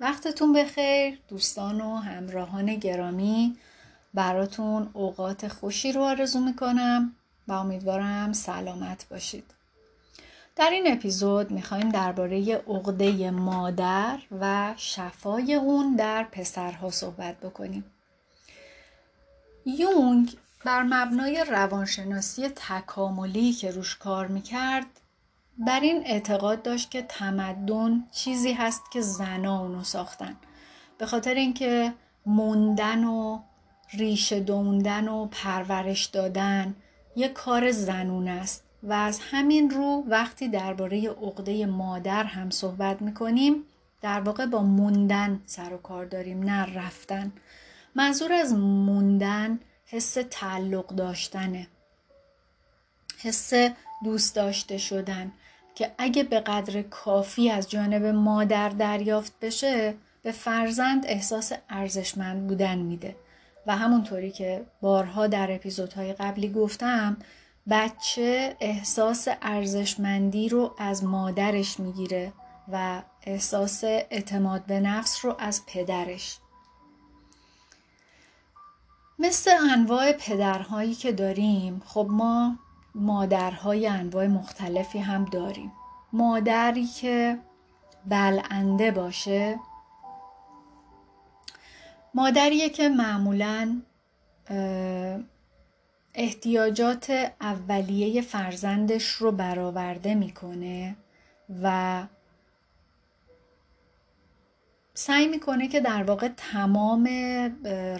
وقتتون بخیر دوستان و همراهان گرامی. براتون اوقات خوشی رو آرزو می‌کنم و امیدوارم سلامت باشید. در این اپیزود می‌خوایم درباره عقده مادر و شفای اون در پسرها صحبت بکنیم. یونگ بر مبنای روانشناسی تکاملی که روش کار می‌کرد بر این اعتقاد داشت که تمدن چیزی هست که زنا اونو ساختن. به خاطر اینکه موندن و ریشه دوندن و پرورش دادن یک کار زنون است. و از همین رو وقتی درباره عقده مادر هم صحبت می‌کنیم در واقع با موندن سر و کار داریم نه رفتن. منظور از موندن حس تعلق داشتنه. حس دوست داشته شدن. که اگه به قدر کافی از جانب مادر دریافت بشه به فرزند احساس ارزشمند بودن میده. و همونطوری که بارها در اپیزودهای قبلی گفتم بچه احساس ارزشمندی رو از مادرش می‌گیره و احساس اعتماد به نفس رو از پدرش. مثل انواع پدرهایی که داریم خب ما مادرهای انواع مختلفی هم داریم. مادری که بلنده باشه مادریه که معمولا احتیاجات اولیه فرزندش رو برآورده می‌کنه و سعی می‌کنه که در واقع تمام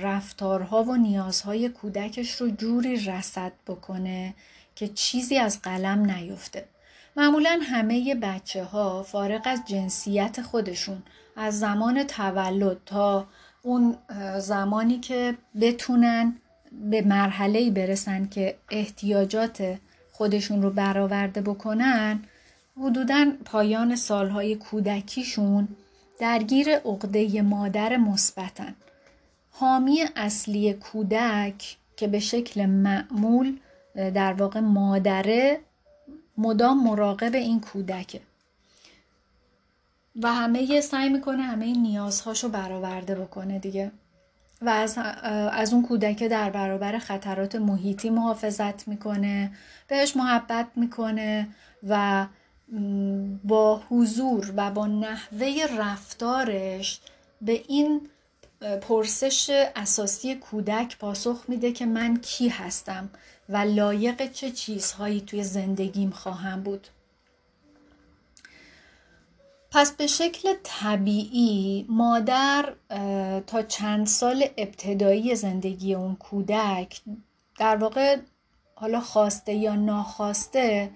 رفتارها و نیازهای کودکش رو جوری رسد بکنه که چیزی از قلم نیفته. معمولا همه بچه ها فارغ از جنسیت خودشون از زمان تولد تا اون زمانی که بتونن به مرحله برسن که احتیاجات خودشون رو برآورده بکنن حدودا پایان سالهای کودکیشون درگیر عقده مادر مثبتن. حامی اصلی کودک که به شکل معمول در واقع مادره مدام مراقب این کودکه و همه سعی می‌کنه همه نیازهاشو برآورده بکنه دیگه. و از, از اون کودک در برابر خطرات محیطی محافظت می‌کنه بهش محبت می‌کنه و با حضور و با نحوه رفتارش به این پرسش اساسی کودک پاسخ میده که من کی هستم؟ و لایق چه چیزهایی توی زندگیم خواهم بود. پس به شکل طبیعی مادر تا چند سال ابتدایی زندگی اون کودک در واقع حالا خواسته یا ناخواسته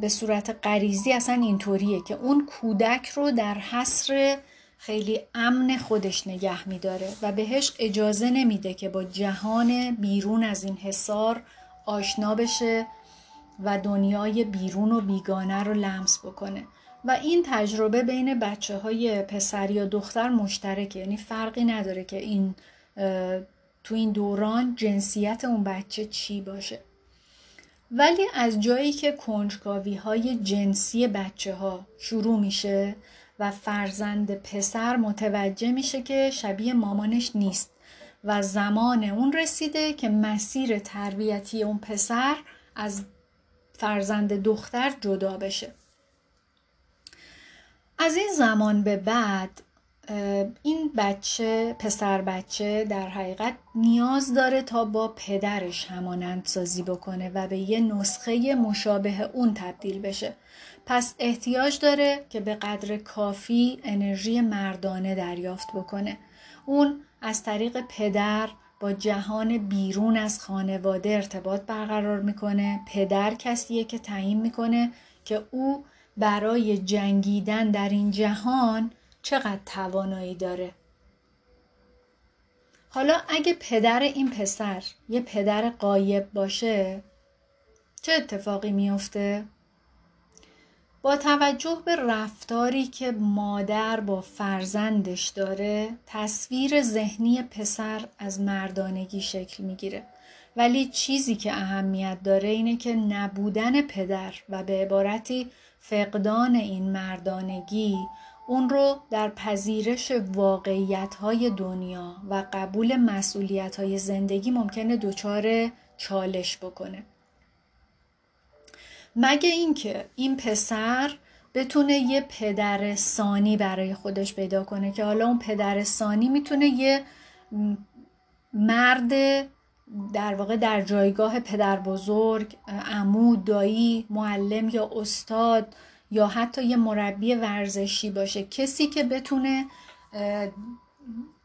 به صورت غریزی اصلا اینطوریه که اون کودک رو در حصر خیلی امن خودش نگه میداره و بهش اجازه نمیده که با جهان بیرون از این حصار آشنا بشه و دنیای بیرون و بیگانه رو لمس بکنه. و این تجربه بین بچه های پسر یا دختر مشترکه. یعنی فرقی نداره که این تو این دوران جنسیت اون بچه چی باشه. ولی از جایی که کنجکاوی های جنسی بچه ها شروع میشه و فرزند پسر متوجه میشه که شبیه مامانش نیست. و زمان اون رسیده که مسیر تربیتی اون پسر از فرزند دختر جدا بشه. از این زمان به بعد این بچه پسر بچه در حقیقت نیاز داره تا با پدرش همانند سازی بکنه و به یه نسخه مشابه اون تبدیل بشه. پس احتیاج داره که به قدر کافی انرژی مردانه دریافت بکنه. اون از طریق پدر با جهان بیرون از خانواده ارتباط برقرار می‌کنه پدر کسیه که تعیین می‌کنه که او برای جنگیدن در این جهان چقدر توانایی داره حالا اگه پدر این پسر یه پدر قایب باشه چه اتفاقی میفته؟ با توجه به رفتاری که مادر با فرزندش داره تصویر ذهنی پسر از مردانگی شکل می‌گیره. ولی چیزی که اهمیت داره اینه که نبودن پدر و به عبارتی فقدان این مردانگی اون رو در پذیرش واقعیت های دنیا و قبول مسئولیت های زندگی ممکنه دچار چالش بکنه. مگه اینکه این پسر بتونه یه پدر سانی برای خودش پیدا کنه که حالا اون پدر سانی می‌تونه یه مرد در واقع در جایگاه پدر بزرگ، عمود، دایی، معلم یا استاد یا حتی یه مربی ورزشی باشه. کسی که بتونه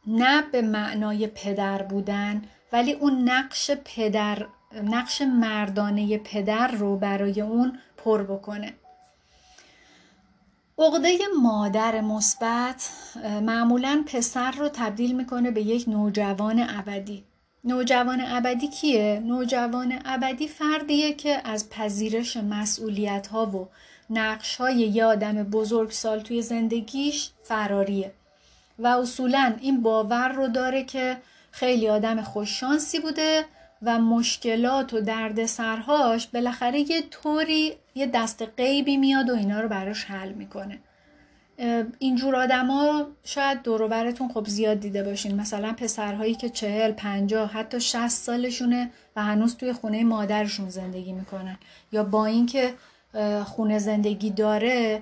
نه به معنای پدر بودن ولی اون نقش پدر نقش مردانه پدر رو برای اون پر بکنه. عقده مادر مثبت معمولا پسر رو تبدیل می‌کنه به یک نوجوان ابدی. نوجوان ابدی کیه؟ نوجوان ابدی فردیه که از پذیرش مسئولیت ها و نقش های یه آدم بزرگ سال توی زندگیش فراریه و اصولا این باور رو داره که خیلی آدم خوششانسی بوده و مشکلات و دردسرهاش بالاخره یه طوری یه دست غیبی میاد و اینا رو براش حل می‌کنه. اینجور آدما شاید دوروبرتون خب زیاد دیده باشین. مثلا پسرهایی که چهل پنجاه حتی شست سالشونه و هنوز توی خونه مادرشون زندگی می‌کنن. یا با اینکه خونه زندگی داره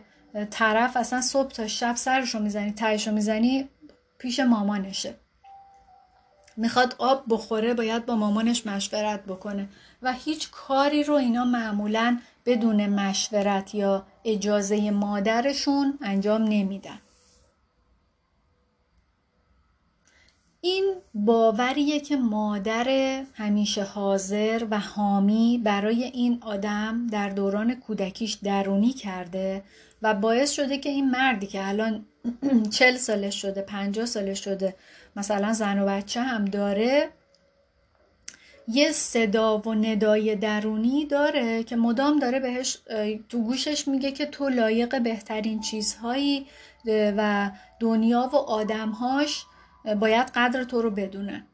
طرف اصلا صبح تا شب سرشو می‌زنی تایشو می‌زنی پیش مامانشه. می‌خواد آب بخوره باید با مامانش مشورت بکنه. و هیچ کاری رو اینا معمولا بدون مشورت یا اجازه مادرشون انجام نمیدن. این باوریه که مادر همیشه حاضر و حامی برای این آدم در دوران کودکیش درونی کرده و باعث شده که این مردی که الان چل سالش شده پنجاه سالش شده مثلا زن و بچه هم داره یه صدا و ندای درونی داره که مدام داره بهش تو گوشش میگه که تو لایق بهترین چیزهایی و دنیا و آدمهاش باید قدر تو رو بدونن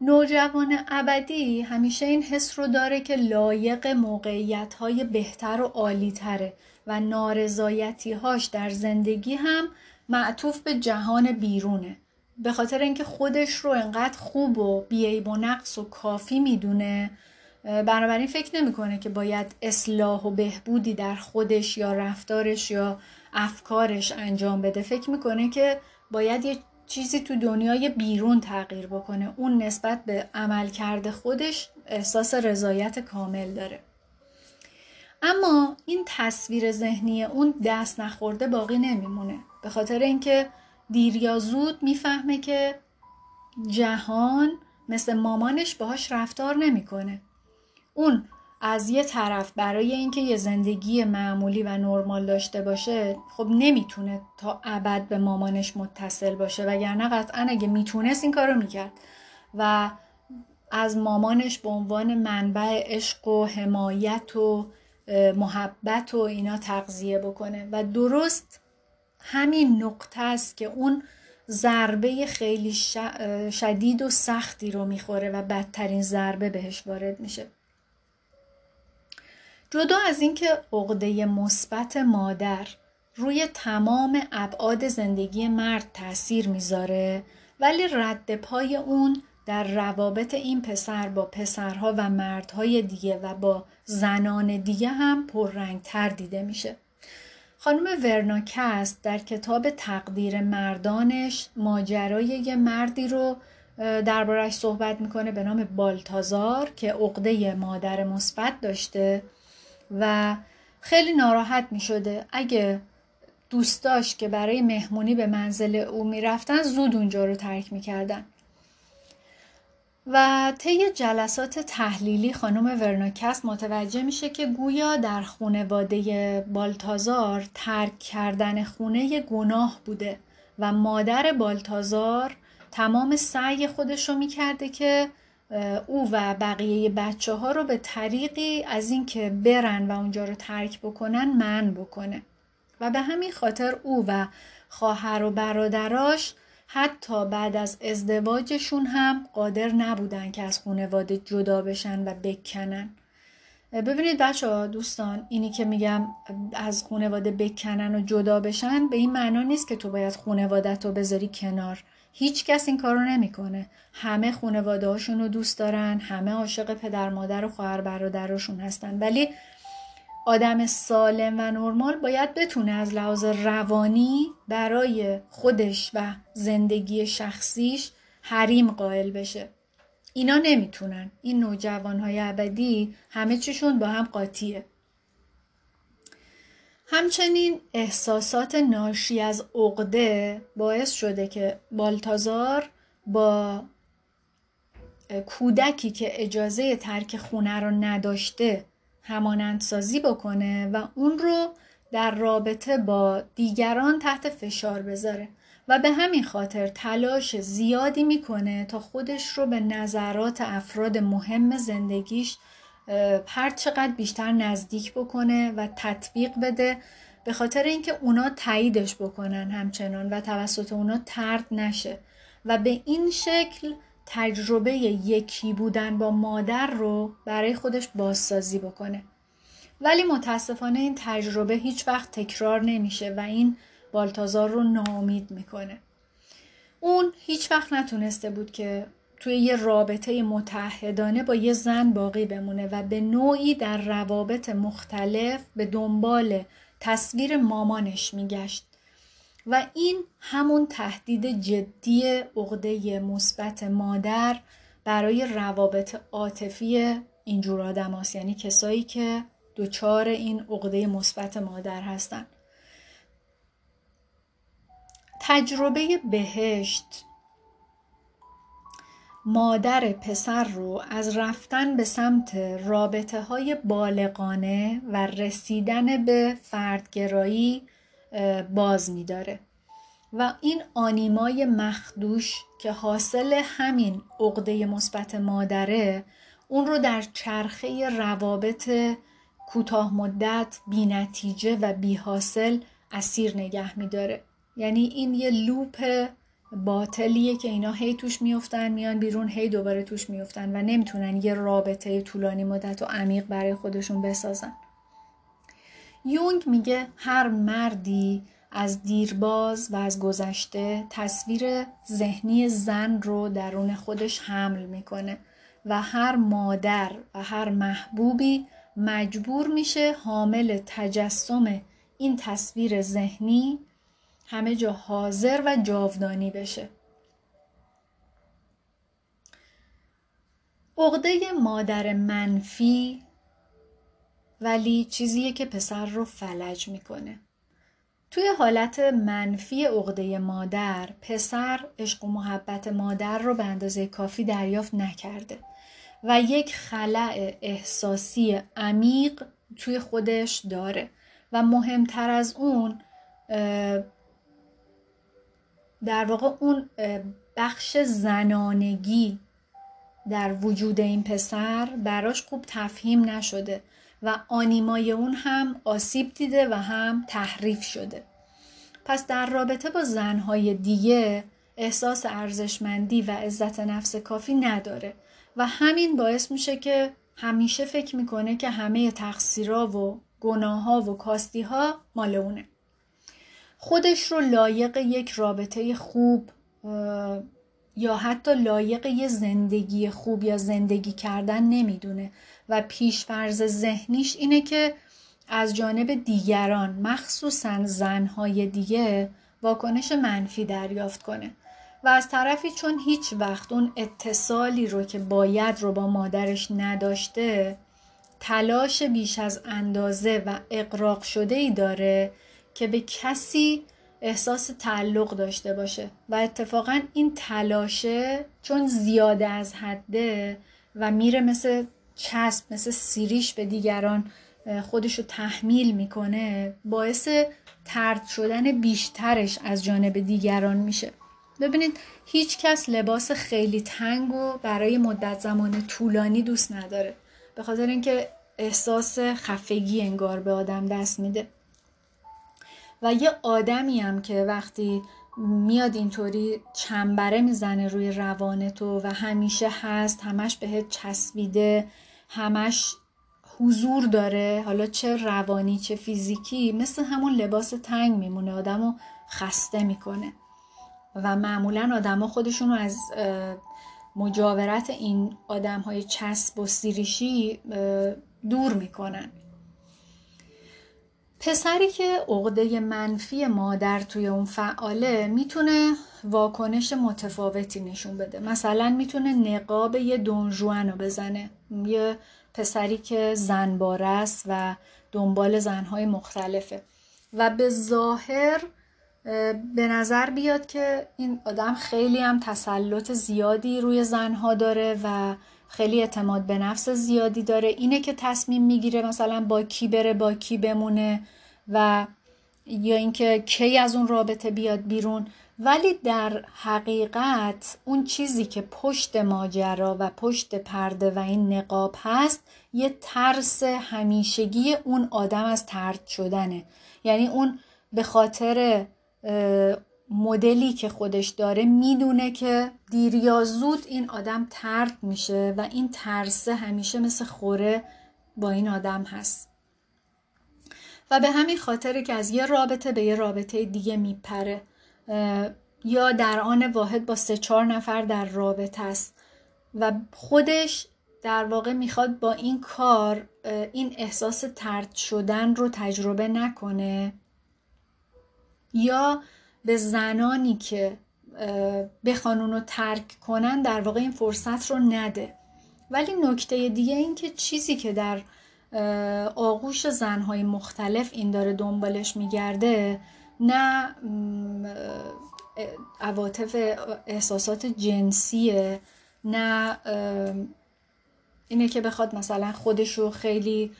نوجوان ابدی همیشه این حس رو داره که لایق موقعیت های بهتر و عالی تره و نارضایتی هاش در زندگی هم معطوف به جهان بیرونه. به خاطر اینکه خودش رو انقدر خوب و بیعیب و نقص و کافی می‌دونه بنابراین فکر نمی‌کنه که باید اصلاح و بهبودی در خودش یا رفتارش یا افکارش انجام بده. فکر می‌کنه که باید یه چیزی تو دنیای بیرون تغییر بکنه. اون نسبت به عمل کرده خودش احساس رضایت کامل داره. اما این تصویر ذهنی اون دست نخورده باقی نمیمونه. به خاطر اینکه دیر یا زود می‌فهمه که جهان مثل مامانش باهاش رفتار نمی‌کنه. اون از یه طرف برای اینکه یه زندگی معمولی و نرمال داشته باشه خب نمی‌تونه تا ابد به مامانش متصل باشه وگرنه قطعا اگه می‌تونست این کارو می‌کرد و از مامانش به عنوان منبع عشق و حمایت و محبت و اینا تغذیه بکنه و درست همین نقطه است که اون ضربه خیلی شدید و سختی رو می‌خوره و بدترین ضربه بهش وارد میشه. جدا از اینکه عقده مثبت مادر روی تمام ابعاد زندگی مرد تاثیر می‌ذاره ولی رد پای اون در روابط این پسر با پسرها و مردهای دیگه و با زنان دیگه هم پررنگتر دیده میشه. خانم ورناکست در کتاب تقدیر مردانش ماجرای یه مردی رو دربارش صحبت می‌کنه به نام بالتازار که عقده مادر مثبت داشته و خیلی ناراحت می‌شده. اگه دوست داشت که برای مهمونی به منزل او می‌رفتن زود اونجا رو ترک می‌کردن. و طی جلسات تحلیلی خانم ورناکست متوجه میشه که گویا در خونواده بالتازار ترک کردن خونه گناه بوده و مادر بالتازار تمام سعی خودش رو می‌کرده که او و بقیه بچه ها رو به طریقی از اینکه برن و اونجا رو ترک بکنن من بکنه. و به همین خاطر او و خواهر و برادراش حتی بعد از ازدواجشون هم قادر نبودن که از خانواده جدا بشن و بکنن. ببینید بچه ها دوستان اینی که میگم از خانواده بکنن و جدا بشن به این معنا نیست که تو باید خانوادت رو بذاری کنار. هیچ کس این کارو نمی‌کنه. همه خانواده هاشون رو دوست دارن همه عاشق پدر مادر و خواهر برادرشون هستن. ولی آدم سالم و نرمال باید بتونه از لحاظ روانی برای خودش و زندگی شخصیش حریم قائل بشه. اینا نمی‌تونن. این نوجوان های ابدی همه چیشون با هم قاطیه. همچنین احساسات ناشی از عقده باعث شده که بالتازار با کودکی که اجازه ترک خونه رو نداشته همانندسازی بکنه و اون رو در رابطه با دیگران تحت فشار بذاره. و به همین خاطر تلاش زیادی می‌کنه تا خودش رو به نظرات افراد مهم زندگیش هر چقدر بیشتر نزدیک بکنه و تطبیق بده به خاطر اینکه اونا تاییدش بکنن همچنان و توسط اونا ترد نشه. و به این شکل تجربه یکی بودن با مادر رو برای خودش بازسازی بکنه. ولی متاسفانه این تجربه هیچ وقت تکرار نمیشه و این بالتازار رو ناامید می‌کنه. اون هیچ وقت نتونسته بود که توی یه رابطه متحدانه با یه زن باقی بمونه و به نوعی در روابط مختلف به دنبال تصویر مامانش میگشت. و این همون تهدید جدی عقده مثبت مادر برای روابط عاطفی اینجور آدم هست. یعنی کسایی که دچار این عقده مثبت مادر هستن تجربه بهشت مادر پسر رو از رفتن به سمت رابطه های بالغانه و رسیدن به فردگرایی باز میداره. و این آنیمای مخدوش که حاصل همین عقده مثبت مادره اون رو در چرخه روابط کوتاه مدت بینتیجه و بی حاصل اسیر نگه میداره. یعنی این یه لوپ باطلیه که اینا هی توش میفتن میان بیرون هی دوباره توش میفتن و نمی‌تونن یه رابطه طولانی مدت و عمیق برای خودشون بسازن. یونگ میگه هر مردی از دیرباز و از گذشته تصویر ذهنی زن رو درون خودش حمل می‌کنه و هر مادر و هر محبوبی مجبور میشه حامل تجسم این تصویر ذهنی همه جا حاضر و جاودانی بشه. عقده مادر منفی ولی چیزیه که پسر رو فلج می‌کنه. توی حالت منفی عقده مادر پسر عشق و محبت مادر رو به اندازه کافی دریافت نکرده و یک خلع احساسی عمیق توی خودش داره و مهمتر از اون در واقع اون بخش زنانگی در وجود این پسر براش خوب تفهیم نشده. و آنیمای اون هم آسیب دیده و هم تحریف شده. پس در رابطه با زنهای دیگه احساس ارزشمندی و عزت نفس کافی نداره و همین باعث میشه که همیشه فکر می‌کنه که همه تقصیرها و گناه و کاستی ها مال اونه. خودش رو لایق یک رابطه خوب یا حتی لایق یه زندگی خوب یا زندگی کردن نمی‌دونه. و پیشفرز ذهنیش اینه که از جانب دیگران مخصوصا زنهای دیگه واکنش منفی دریافت کنه. و از طرفی چون هیچ وقت اون اتصالی رو که باید رو با مادرش نداشته تلاش بیش از اندازه و اقراق شده ای داره که به کسی احساس تعلق داشته باشه. و اتفاقا این تلاشه چون زیاده از حده و میره مثل چسب مثل سیریش به دیگران خودشو تحمیل می‌کنه باعث ترد شدن بیشترش از جانب دیگران میشه. ببینید هیچ کس لباس خیلی تنگ و برای مدت زمان طولانی دوست نداره. به خاطر اینکه احساس خفگی انگار به آدم دست میده. و یه آدمی هم که وقتی میاد اینطوری چنبره می‌زنه روی روان تو و همیشه هست همش بهت چسبیده همش حضور داره حالا چه روانی چه فیزیکی مثل همون لباس تنگ میمونه آدمو خسته می‌کنه. و معمولا آدما خودشون رو از مجاورت این آدم های چسب و سیریشی دور می‌کنن. پسری که عقده منفی مادر توی اون فعاله می‌تونه واکنش متفاوتی نشون بده. مثلا می‌تونه نقاب یه دونجوان رو بزنه. یه پسری که زنباره است و دنبال زنهای مختلفه. و به ظاهر به نظر بیاد که این آدم خیلی هم تسلط زیادی روی زنها داره و خیلی اعتماد به نفس زیادی داره. اینه که تصمیم می‌گیره مثلا با کی بره با کی بمونه و یا اینکه کی از اون رابطه بیاد بیرون. ولی در حقیقت اون چیزی که پشت ماجرا و پشت پرده و این نقاب هست یه ترس همیشگی اون آدم از ترد شدنه. یعنی اون به خاطر مدلی که خودش داره می‌دونه که دیر یا زود این آدم ترد میشه و این ترسه همیشه مثل خوره با این آدم هست. و به همین خاطر که از یه رابطه به یه رابطه دیگه میپره. یا در آن واحد با سه چهار نفر در رابطه است و خودش در واقع می‌خواد با این کار این احساس ترد شدن رو تجربه نکنه. یا به زنانی که بخوان اونو ترک کنن در واقع این فرصت رو نده. ولی نکته دیگه این که چیزی که در آغوش زنهای مختلف این داره دنبالش میگرده نه عواطف احساسات جنسیه نه اینه که بخواد مثلا خودش رو خیلی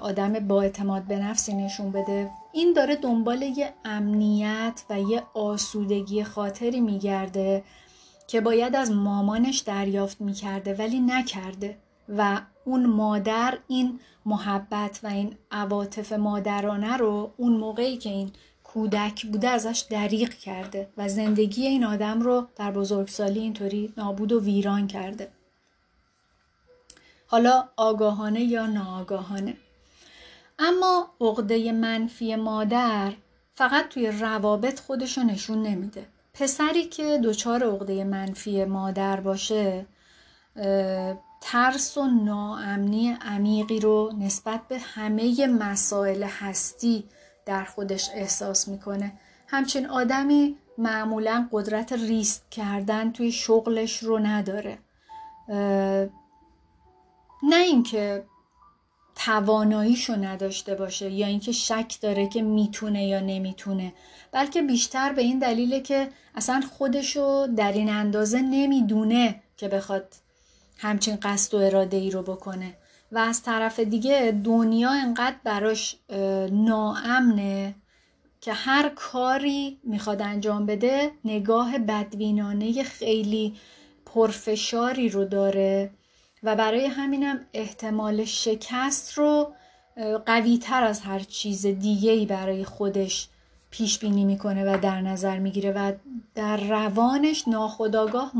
آدم با اعتماد به نفسی نشون بده. این داره دنبال یه امنیت و یه آسودگی خاطری میگرده که باید از مامانش دریافت می‌کرده ولی نکرده. و اون مادر این محبت و این عواطف مادرانه رو اون موقعی که این کودک بوده ازش دریق کرده و زندگی این آدم رو در بزرگسالی اینطوری نابود و ویران کرده. حالا آگاهانه یا ناآگاهانه. اما عقده منفی مادر فقط توی روابط خودشو نشون نمیده. پسری که دچار عقده منفی مادر باشه ترس و ناامنی عمیقی رو نسبت به همه مسائل هستی در خودش احساس می‌کنه. همچین آدمی معمولا قدرت ریست کردن توی شغلش رو نداره. نه اینکه تواناییشو نداشته باشه یا اینکه شک داره که می‌تونه یا نمی‌تونه بلکه بیشتر به این دلیله که اصلا خودشو در این اندازه نمی‌دونه که بخواد همچین قصد و اراده ای رو بکنه. و از طرف دیگه دنیا انقدر براش ناامنه که هر کاری می‌خواد انجام بده نگاه بدوینانه خیلی پرفشاری رو داره. و برای همینم احتمال شکست رو قوی تر از هر چیز دیگه ای برای خودش پیش بینی می‌کنه و در نظر می‌گیره و در روانش ناخداگاه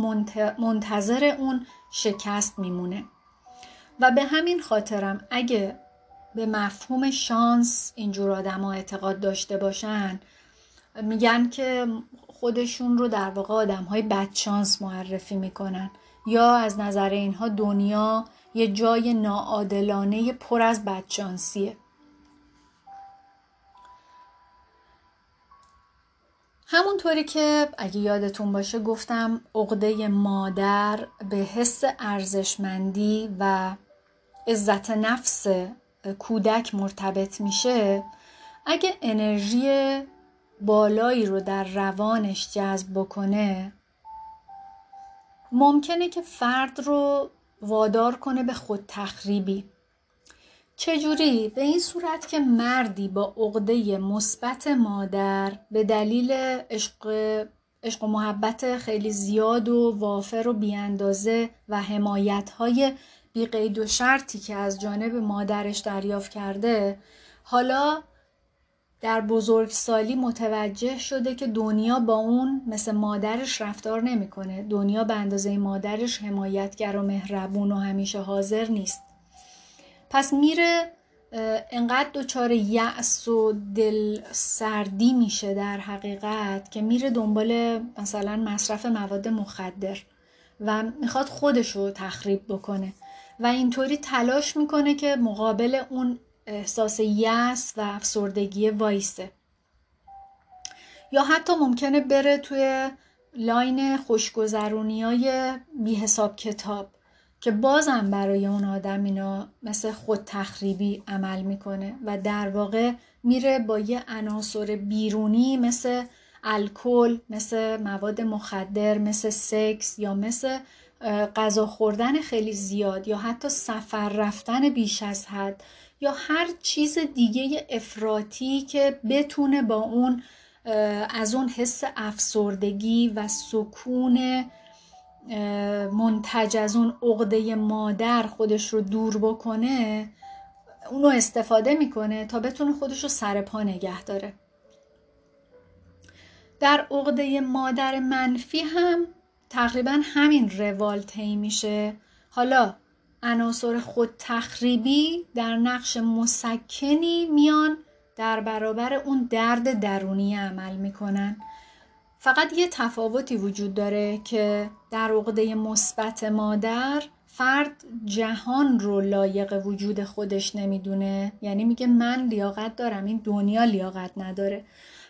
منتظر اون شکست میمونه. و به همین خاطرم اگه به مفهوم شانس اینجور آدم ها اعتقاد داشته باشن میگن که خودشون رو در واقع آدم های بدشانس معرفی می‌کنن. یا از نظر اینها دنیا یه جای ناعادلانه پر از بدشانسیه. همونطوری که اگه یادتون باشه گفتم عقده مادر به حس ارزشمندی و عزت نفس کودک مرتبط میشه اگه انرژی بالایی رو در روانش جذب بکنه ممکنه که فرد رو وادار کنه به خود تخریبی چجوری؟ به این صورت که مردی با عقده مثبت مادر به دلیل عشق عشق و محبت خیلی زیاد و وافر و بیاندازه و حمایت های بیقید و شرطی که از جانب مادرش دریافت کرده حالا در بزرگسالی متوجه شده که دنیا با اون مثل مادرش رفتار نمی‌کنه. دنیا به اندازه مادرش حمایتگر و مهربون و همیشه حاضر نیست. پس میره انقدر دچار یأس و دل سردی میشه در حقیقت که میره دنبال مثلا مصرف مواد مخدر و می‌خواد خودش رو تخریب بکنه و اینطوری تلاش می‌کنه که مقابل اون احساس یأس و افسردگی وایسه یا حتی ممکنه بره توی لاین خوشگذرونی های بی حساب کتاب که بازم برای اون آدم اینا مثل خود تخریبی عمل می‌کنه و در واقع میره با یه عناصر بیرونی مثل الکل مثل مواد مخدر مثل سکس یا مثل غذا خوردن خیلی زیاد یا حتی سفر رفتن بیش از حد یا هر چیز دیگه افراطی که بتونه با اون از اون حس افسردگی و سکون منتج از اون عقده مادر خودش رو دور بکنه اونو استفاده می‌کنه تا بتونه خودش رو سر پا نگه داره. در عقده مادر منفی هم تقریبا همین روال طی میشه. حالا عناصر خود تخریبی در نقش مسکنی میان در برابر اون درد درونی عمل می‌کنن. فقط یه تفاوتی وجود داره که در عقده مثبت مادر فرد جهان رو لایق وجود خودش نمی‌دونه. یعنی میگه من لیاقت دارم این دنیا لیاقت نداره.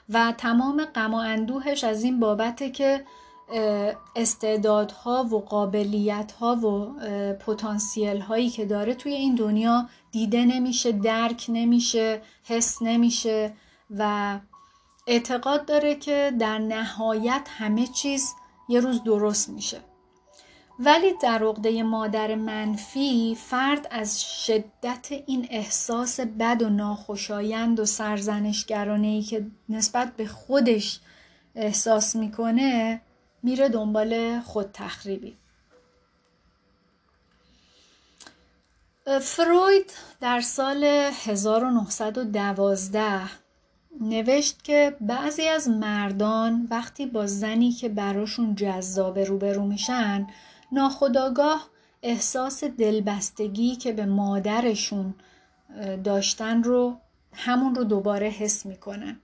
و تمام غم و اندوهش از این بابته که استعدادها و قابلیتها و پتانسیل هایی که داره توی این دنیا دیده نمیشه درک نمیشه حس نمیشه و اعتقاد داره که در نهایت همه چیز یه روز درست میشه. ولی در عقده مادر منفی فرد از شدت این احساس بد و ناخوشایند و سرزنشگرانه ای که نسبت به خودش احساس می‌کنه میره دنبال خود تخریبی. فروید در سال 1912 نوشت که بعضی از مردان وقتی با زنی که براشون جذاب روبرو میشن ناخداگاه احساس دلبستگی که به مادرشون داشتن رو همون رو دوباره حس می‌کنن.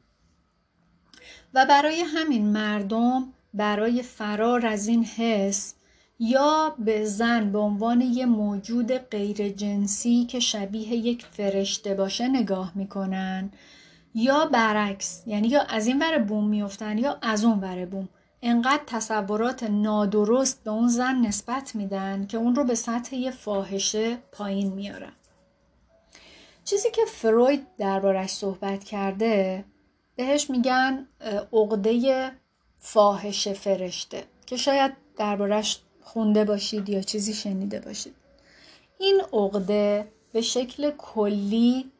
و برای همین مردم برای فرار از این حس یا به زن به عنوان یه موجود غیر جنسی که شبیه یک فرشته باشه نگاه می‌کنن یا برعکس یعنی یا از این ور بوم میفتن یا از اون ور بوم. انقدر تصورات نادرست به اون زن نسبت میدن که اون رو به سطح یه فاحشه پایین میارن. چیزی که فروید دربارش صحبت کرده بهش میگن عقده فاحشه فرشته که شاید دربارش خونده باشید یا چیزی شنیده باشید. این عقده به شکل کلی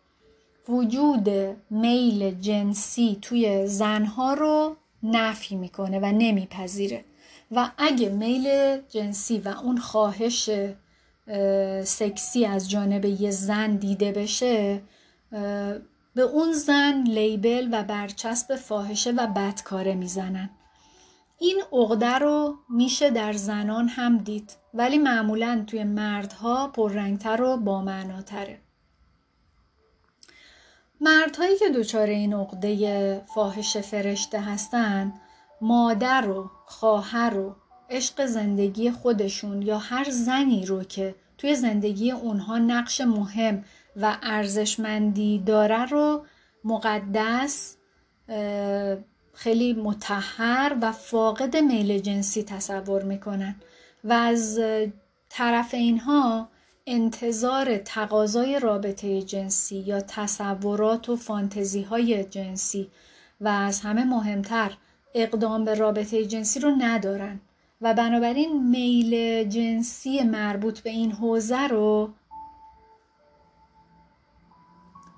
وجود میل جنسی توی زنها رو نفی می‌کنه و نمیپذیره. و اگه میل جنسی و اون خواهش سکسی از جانب یه زن دیده بشه به اون زن لیبل و برچسب فاحشه و بدکاره می‌زنن. این عقده رو میشه در زنان هم دید ولی معمولا توی مردها پررنگتر و بامعناتره. مردهایی که دچار این عقده فاحش فرشته هستند مادر و خواهر و عشق زندگی خودشون یا هر زنی رو که توی زندگی اونها نقش مهم و ارزشمندی داره رو مقدس خیلی متحر و فاقد میل جنسی تصور می‌کنن و از طرف اینها انتظار تقاضای رابطه جنسی یا تصورات و فانتزی های جنسی و از همه مهمتر اقدام به رابطه جنسی رو ندارن و بنابراین میل جنسی مربوط به این حوزه رو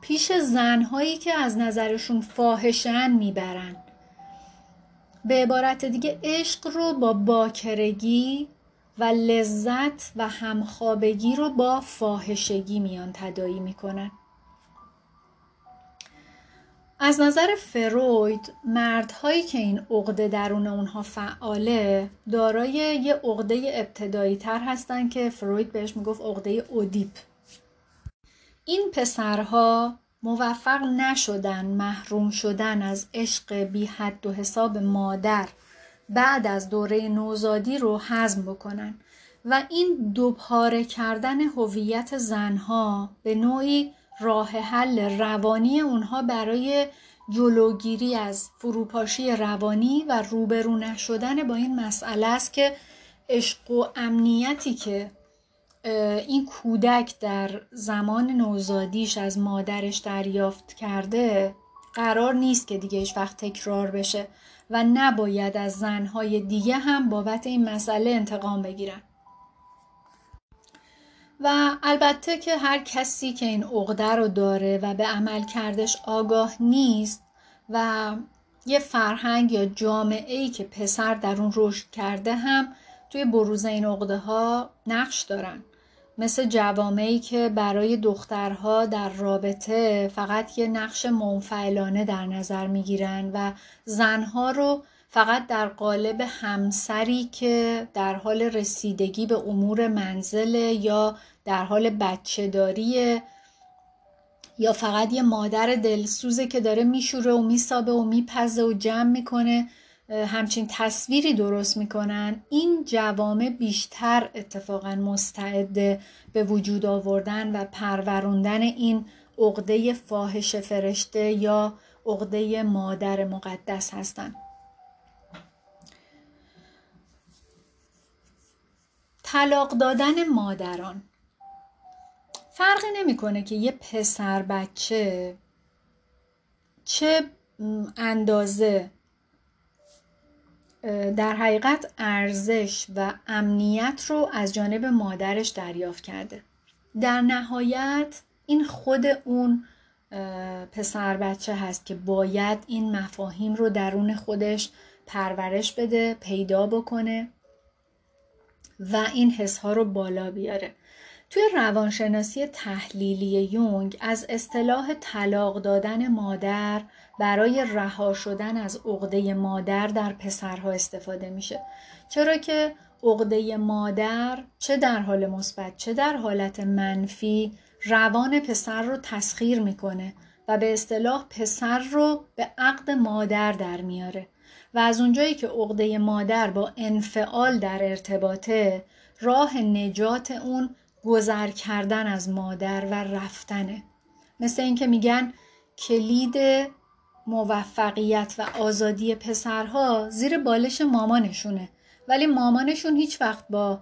پیش زنهایی که از نظرشون فاحشن می‌برن. به عبارت دیگه عشق رو با باکرگی و لذت و همخوابگی رو با فاحشگی میان تدایی می‌کنن. از نظر فروید مردهایی که این عقده درون اونها فعاله دارای یه عقده ابتدایی تر هستن که فروید بهش می‌گفت عقده اودیپ. این پسرها موفق نشدن محروم شدن از عشق بی حد و حساب مادر بعد از دوره نوزادی رو هضم بکنن و این دوپاره کردن هویت زنها به نوعی راه حل روانی اونها برای جلوگیری از فروپاشی روانی و روبرو نشدن با این مسئله است که عشق و امنیتی که این کودک در زمان نوزادیش از مادرش دریافت کرده قرار نیست که دیگه هیچ وقت تکرار بشه و نباید از زنهای دیگه هم بابت این مسئله انتقام بگیرن. و البته که هر کسی که این عقده رو داره و به عمل کردش آگاه نیست و یه فرهنگ یا جامعه ای که پسر در اون رشد کرده هم توی بروز این عقده ها نقش دارن. مثل جوامعی که برای دخترها در رابطه فقط یه نقش منفعلانه در نظر می‌گیرن و زنها رو فقط در قالب همسری که در حال رسیدگی به امور منزل یا در حال بچه داریه یا فقط یه مادر دلسوزه که داره میشوره و میسابه و میپزه و جمع می‌کنه همچین تصویری درست می‌کنن این جوامع بیشتر اتفاقا مستعد به وجود آوردن و پروروندن این عقده فاحش فرشته یا عقده مادر مقدس هستند طلاق دادن مادران. فرقی نمی‌کنه که یه پسر بچه چه اندازه در حقیقت ارزش و امنیت رو از جانب مادرش دریافت کرده. در نهایت این خود اون پسر بچه هست که باید این مفاهیم رو درون خودش پرورش بده پیدا بکنه و این حس ها رو بالا بیاره. توی روانشناسی تحلیلی یونگ از اصطلاح طلاق دادن مادر برای رها شدن از عقده مادر در پسرها استفاده میشه. چرا که عقده مادر چه در حال مثبت چه در حالت منفی روان پسر رو تسخیر می‌کنه و به اصطلاح پسر رو به عقد مادر در میاره. و از اونجایی که عقده مادر با انفعال در ارتباطه راه نجات اون گذر کردن از مادر و رفتنه. مثل اینکه میگن کلید موفقیت و آزادی پسرها زیر بالش مامانشونه. ولی مامانشون هیچ وقت با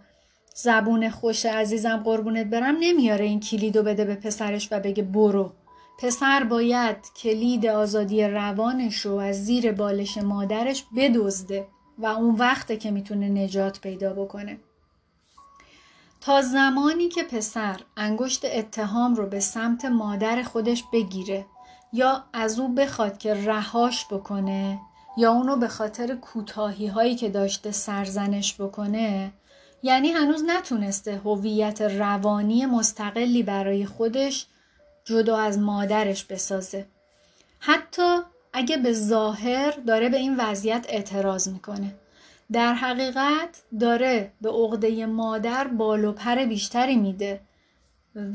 زبون خوش عزیزم قربونت برم نمیاره این کلیدو بده به پسرش و بگه برو. پسر باید کلید آزادی روانش رو از زیر بالش مادرش بدزده و اون وقته که می‌تونه نجات پیدا بکنه. تا زمانی که پسر انگشت اتهام رو به سمت مادر خودش بگیره یا از او بخواد که رهاش بکنه یا اونو به خاطر کوتاهی هایی که داشته سرزنش بکنه یعنی هنوز نتونسته هویت روانی مستقلی برای خودش جدا از مادرش بسازه. حتی اگه به ظاهر داره به این وضعیت اعتراض می‌کنه. در حقیقت داره به عقده مادر بال پر بیشتری میده.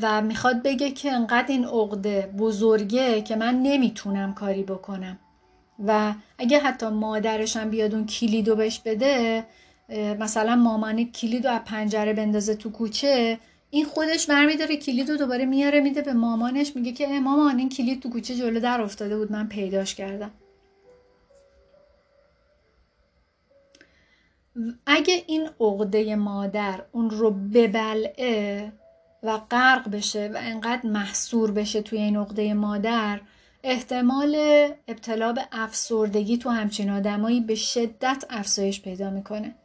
و می‌خواد بگه که انقدر این عقده بزرگه که من نمی‌تونم کاری بکنم. و اگه حتی مادرشم بیاد اون کلیدو بهش بده مثلا مامانی کلیدو از پنجره بندازه تو کوچه این خودش برمیداره کلید رو دوباره میاره میده به مامانش میگه که مامان این کلید تو کوچه جلو در افتاده بود من پیداش کردم. اگه این عقده مادر اون رو ببلعه و غرق بشه و انقدر محصور بشه توی این عقده مادر احتمال ابتلا به افسردگی تو همچین آدمایی به شدت افزایش پیدا می‌کنه.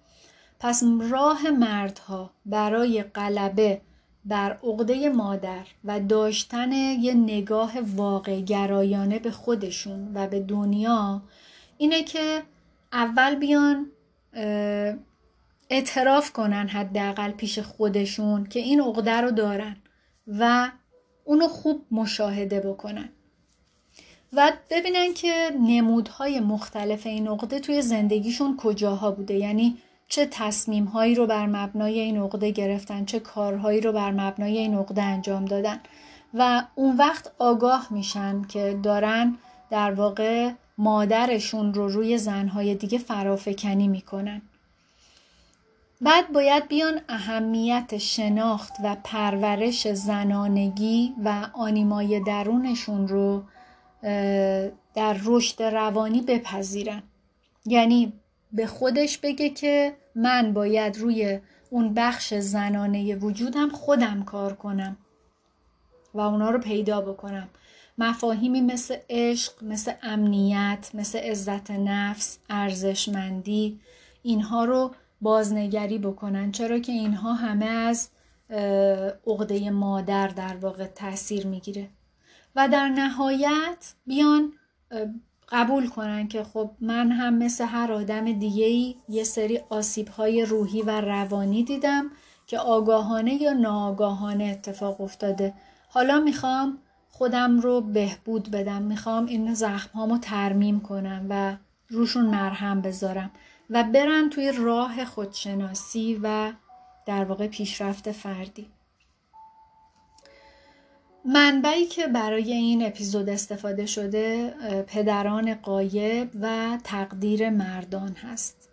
پس راه مردها برای غلبه بر عقده مادر و داشتن یه نگاه واقع گرایانه به خودشون و به دنیا اینه که اول بیان اعتراف کنن حداقل پیش خودشون که این عقده رو دارن و اونو خوب مشاهده بکنن. و ببینن که نمودهای مختلف این عقده توی زندگیشون کجاها بوده. یعنی چه تصمیم هایی رو بر مبنای این عقده گرفتن چه کارهایی رو بر مبنای این عقده انجام دادن. و اون وقت آگاه میشن که دارن در واقع مادرشون رو روی زنهای دیگه فرافکنی می‌کنن. بعد باید بیان اهمیت شناخت و پرورش زنانگی و آنیمای درونشون رو در رشد روانی بپذیرن. یعنی به خودش بگه که من باید روی اون بخش زنانه وجودم خودم کار کنم و اونا رو پیدا بکنم. مفاهیمی مثل عشق، مثل امنیت، مثل عزت نفس، ارزشمندی اینها رو بازنگری بکنن چرا که اینها همه از عقده مادر در واقع تاثیر می‌گیره. و در نهایت بیان قبول کنن که خب من هم مثل هر آدم دیگه ای یه سری آسیب های روحی و روانی دیدم که آگاهانه یا ناآگاهانه اتفاق افتاده. حالا می‌خوام خودم رو بهبود بدم می‌خوام این زخم هامو ترمیم کنم و روشون مرهم بذارم. و برن توی راه خودشناسی و در واقع پیشرفت فردی. منبعی که برای این اپیزود استفاده شده پدران قایب و تقدیر مردان هست.